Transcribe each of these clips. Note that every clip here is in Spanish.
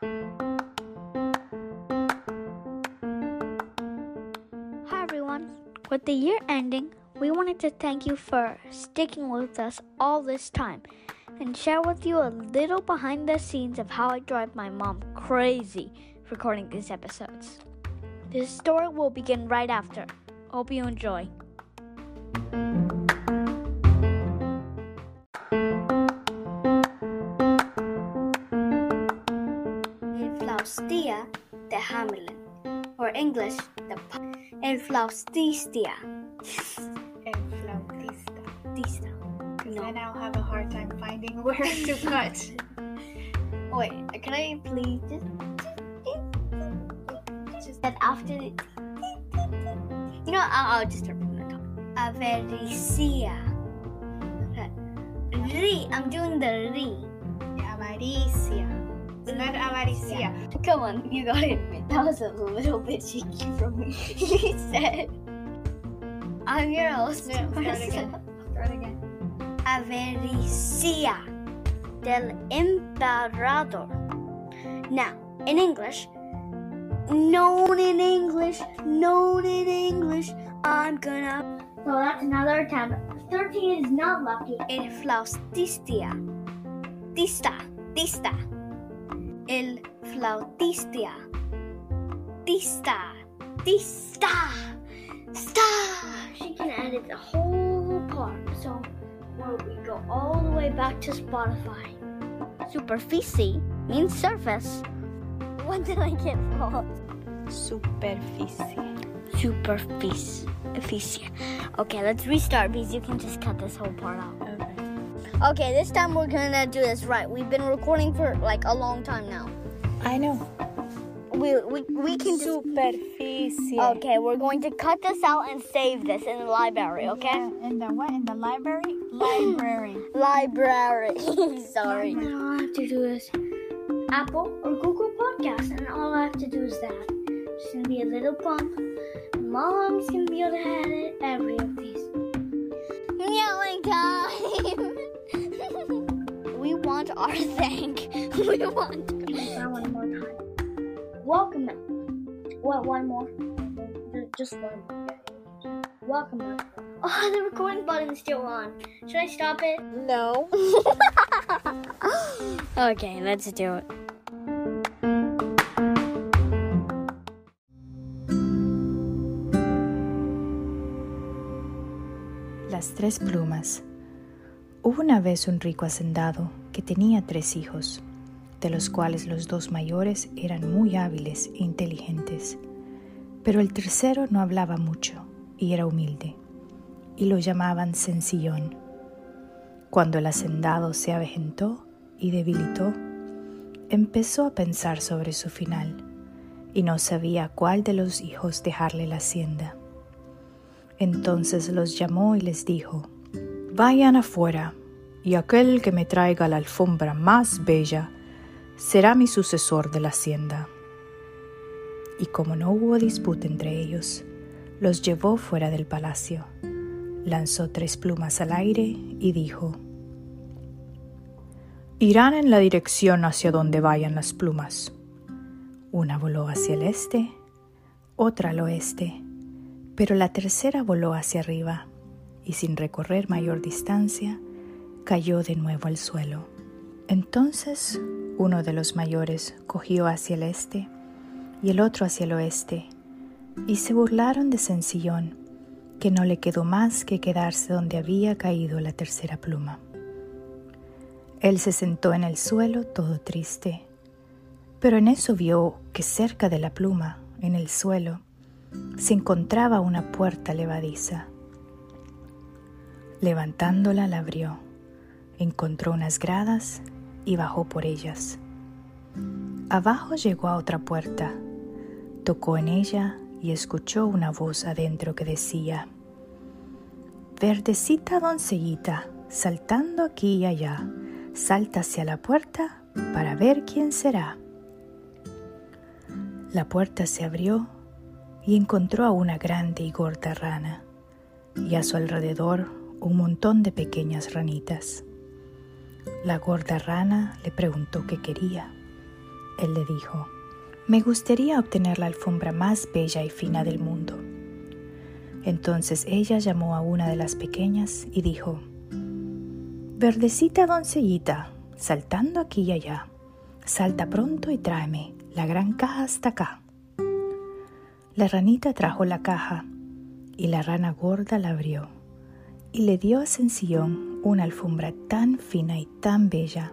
Hi everyone. With the year ending, we wanted to thank you for sticking with us all this time and share with you a little behind the scenes of how I drive my mom crazy recording these episodes. This story will begin right after. Hope you enjoy. Hamelin, or English, the Inflaustia. and flautista. Dista. Because I now have a hard time finding where to cut. Wait, can I please just just that after the you know I'll, I'll just start from the top. Avaricia. Re. I'm doing the re. Avaricia. It's not avaricia. Come on, you gotta admit that was a little bit cheeky from me. he said, "I'm your host." Again. Avaricia del Emperador. Now, in English, known in English, known in English, I'm gonna. So that's another attempt. 13 is not lucky. Inflaustistia. Tista. Tista. El flautistia. Tista. Tista. Sta. She can edit the whole part. So where we go all the way back to Spotify. Superficie means surface. What did I get wrong? Superficie. Superficie. Superficie. Okay, let's restart because you can just cut this whole part out. Okay. Okay, this time we're gonna do this right. We've been recording for like a long time now. I know. We we, we can just Superficie. Okay, we're going to cut this out and save this in the library, okay? In the what? In the library? Library. Library. Sorry. Library. All I have to do is Apple or Google Podcast, and all I have to do is that. It's gonna be a little bump. Mom's gonna be able to edit every of these. Yelling time. we want our thank. We want. What? One more. Just one more. Welcome. back. Oh, the recording button's still on. Should I stop it? No. Okay, let's do it. Las tres plumas. Hubo una vez un rico hacendado que tenía tres hijos, de los cuales los dos mayores eran muy hábiles e inteligentes, pero el tercero no hablaba mucho y era humilde, y lo llamaban sencillón. Cuando el hacendado se avejentó y debilitó, empezó a pensar sobre su final, y no sabía cuál de los hijos dejarle la hacienda. Entonces los llamó y les dijo, Vayan afuera, y aquel que me traiga la alfombra más bella será mi sucesor de la hacienda. Y como no hubo disputa entre ellos, los llevó fuera del palacio, lanzó tres plumas al aire y dijo, Irán en la dirección hacia donde vayan las plumas. Una voló hacia el este, otra al oeste, pero la tercera voló hacia arriba y sin recorrer mayor distancia cayó de nuevo al suelo. Entonces uno de los mayores cogió hacia el este y el otro hacia el oeste, y se burlaron de Sencillón, que no le quedó más que quedarse donde había caído la tercera pluma. Él se sentó en el suelo todo triste, pero en eso vio que cerca de la pluma, en el suelo, se encontraba una puerta levadiza. Levantándola la abrió, encontró unas gradas y bajó por ellas. Abajo llegó a otra puerta, tocó en ella y escuchó una voz adentro que decía, Verdecita doncellita, saltando aquí y allá, salta hacia la puerta para ver quién será. La puerta se abrió y encontró a una grande y gorda rana, y a su alrededor un montón de pequeñas ranitas. La gorda rana le preguntó qué quería, Él le dijo, me gustaría obtener la alfombra más bella y fina del mundo. Entonces ella llamó a una de las pequeñas y dijo, Verdecita doncellita, saltando aquí y allá, salta pronto y tráeme la gran caja hasta acá. La ranita trajo la caja y la rana gorda la abrió y le dio a Sencillón una alfombra tan fina y tan bella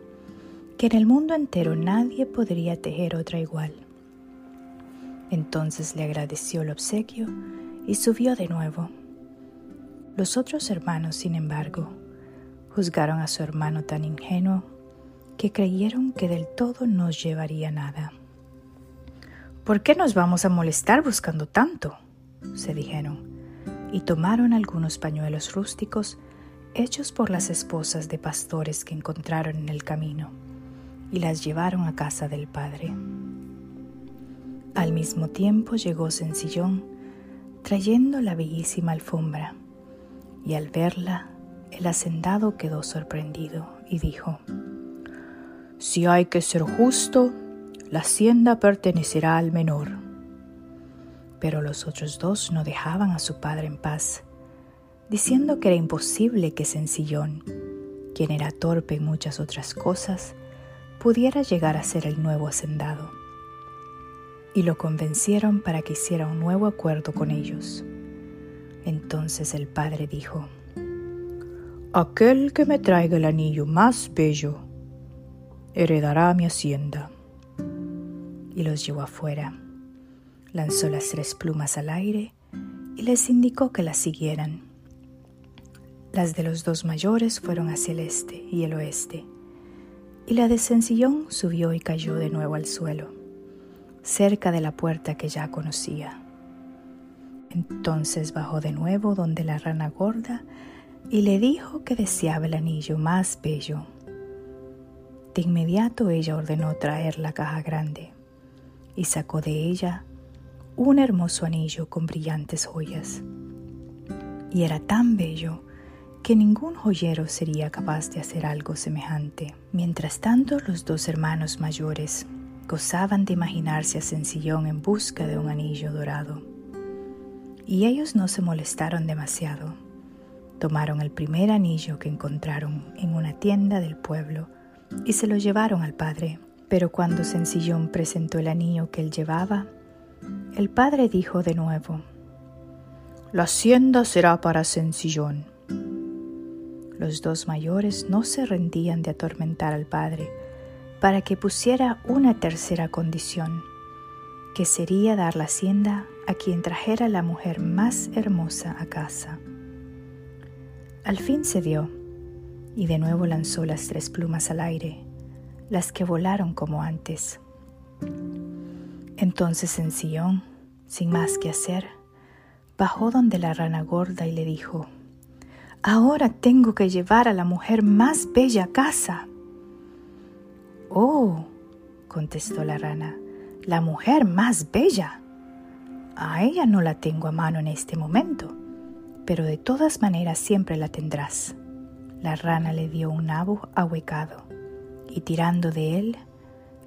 que en el mundo entero nadie podría tejer otra igual. Entonces le agradeció el obsequio y subió de nuevo. Los otros hermanos, sin embargo, juzgaron a su hermano tan ingenuo que creyeron que del todo no llevaría nada. ¿Por qué nos vamos a molestar buscando tanto? se dijeron, y tomaron algunos pañuelos rústicos hechos por las esposas de pastores que encontraron en el camino y las llevaron a casa del padre. Al mismo tiempo llegó Sencillón trayendo la bellísima alfombra, y al verla, el hacendado quedó sorprendido y dijo, Si hay que ser justo, la hacienda pertenecerá al menor. Pero los otros dos no dejaban a su padre en paz, diciendo que era imposible que Sencillón, quien era torpe en muchas otras cosas, pudiera llegar a ser el nuevo hacendado. Y lo convencieron para que hiciera un nuevo acuerdo con ellos. Entonces el padre dijo, Aquel que me traiga el anillo más bello heredará mi hacienda. Y los llevó afuera, lanzó las tres plumas al aire y les indicó que las siguieran. Las de los dos mayores fueron hacia el este y el oeste y la de Sencillón subió y cayó de nuevo al suelo, cerca de la puerta que ya conocía. Entonces bajó de nuevo donde la rana gorda y le dijo que deseaba el anillo más bello. De inmediato ella ordenó traer la caja grande y sacó de ella un hermoso anillo con brillantes joyas. Y era tan bello que ningún joyero sería capaz de hacer algo semejante. Mientras tanto, los dos hermanos mayores gozaban de imaginarse a Sencillón en busca de un anillo dorado. Y ellos no se molestaron demasiado. Tomaron el primer anillo que encontraron en una tienda del pueblo y se lo llevaron al padre. Pero cuando Sencillón presentó el anillo que él llevaba, el padre dijo de nuevo, La hacienda será para Sencillón los dos mayores no se rendían de atormentar al padre para que pusiera una tercera condición, que sería dar la hacienda a quien trajera la mujer más hermosa a casa. Al fin cedió y de nuevo lanzó las tres plumas al aire, las que volaron como antes. Entonces en Sion, sin más que hacer, bajó donde la rana gorda y le dijo, Ahora tengo que llevar a la mujer más bella a casa. Oh, contestó la rana, la mujer más bella. A ella no la tengo a mano en este momento, pero de todas maneras siempre la tendrás. La rana le dio un nabo ahuecado, y tirando de él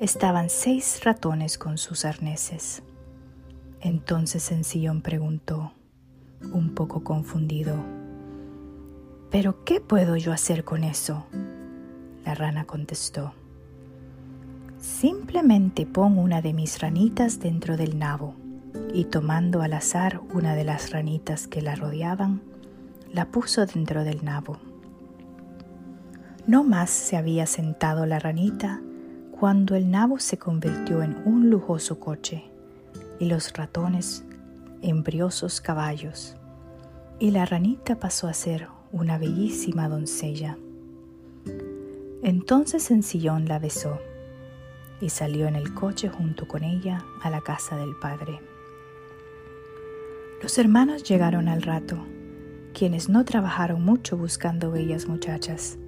estaban seis ratones con sus arneses. Entonces Sencillón preguntó, un poco confundido, ¿Pero qué puedo yo hacer con eso? La rana contestó. Simplemente pon una de mis ranitas dentro del nabo y tomando al azar una de las ranitas que la rodeaban, la puso dentro del nabo. No más se había sentado la ranita cuando el nabo se convirtió en un lujoso coche y los ratones en briosos caballos, y la ranita pasó a ser una bellísima doncella. Entonces Sencillón la besó y salió en el coche junto con ella a la casa del padre. Los hermanos llegaron al rato, quienes no trabajaron mucho buscando bellas muchachas.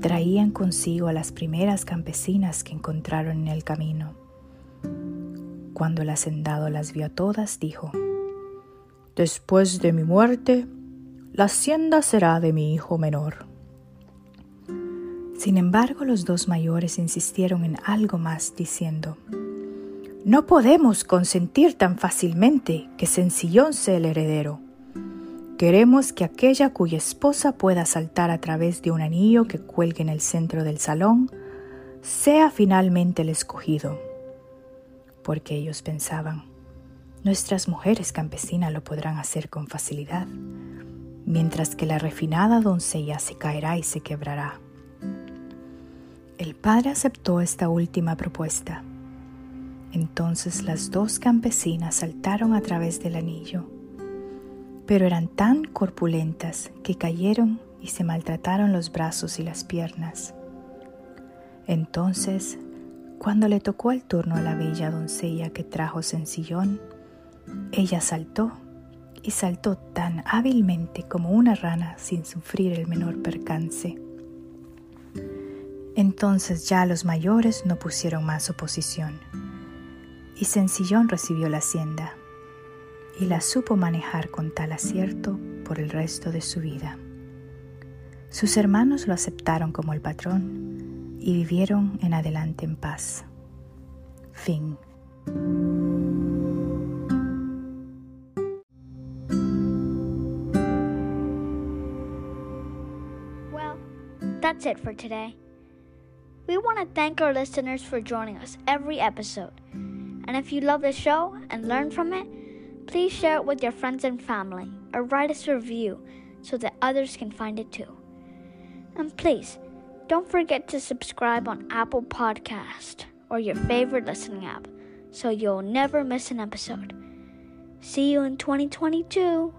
Traían consigo a las primeras campesinas que encontraron en el camino. Cuando el hacendado las vio a todas, dijo, Después de mi muerte, la hacienda será de mi hijo menor. Sin embargo, los dos mayores insistieron en algo más, diciendo, No podemos consentir tan fácilmente que Sencillón sea el heredero. Queremos que aquella cuya esposa pueda saltar a través de un anillo que cuelgue en el centro del salón sea finalmente el escogido. Porque ellos pensaban, nuestras mujeres campesinas lo podrán hacer con facilidad, mientras que la refinada doncella se caerá y se quebrará. El padre aceptó esta última propuesta. Entonces las dos campesinas saltaron a través del anillo, pero eran tan corpulentas que cayeron y se maltrataron los brazos y las piernas. Entonces, cuando le tocó el turno a la bella doncella que trajo sencillón, ella saltó y saltó tan hábilmente como una rana sin sufrir el menor percance. Entonces ya los mayores no pusieron más oposición, y Sencillón recibió la hacienda, y la supo manejar con tal acierto por el resto de su vida. Sus hermanos lo aceptaron como el patrón y vivieron en adelante en paz. Fin. That's it for today. We want to thank our listeners for joining us every episode. And if you love the show and learn from it, please share it with your friends and family or write us a review so that others can find it too. And please, don't forget to subscribe on Apple Podcast or your favorite listening app so you'll never miss an episode. See you in 2022.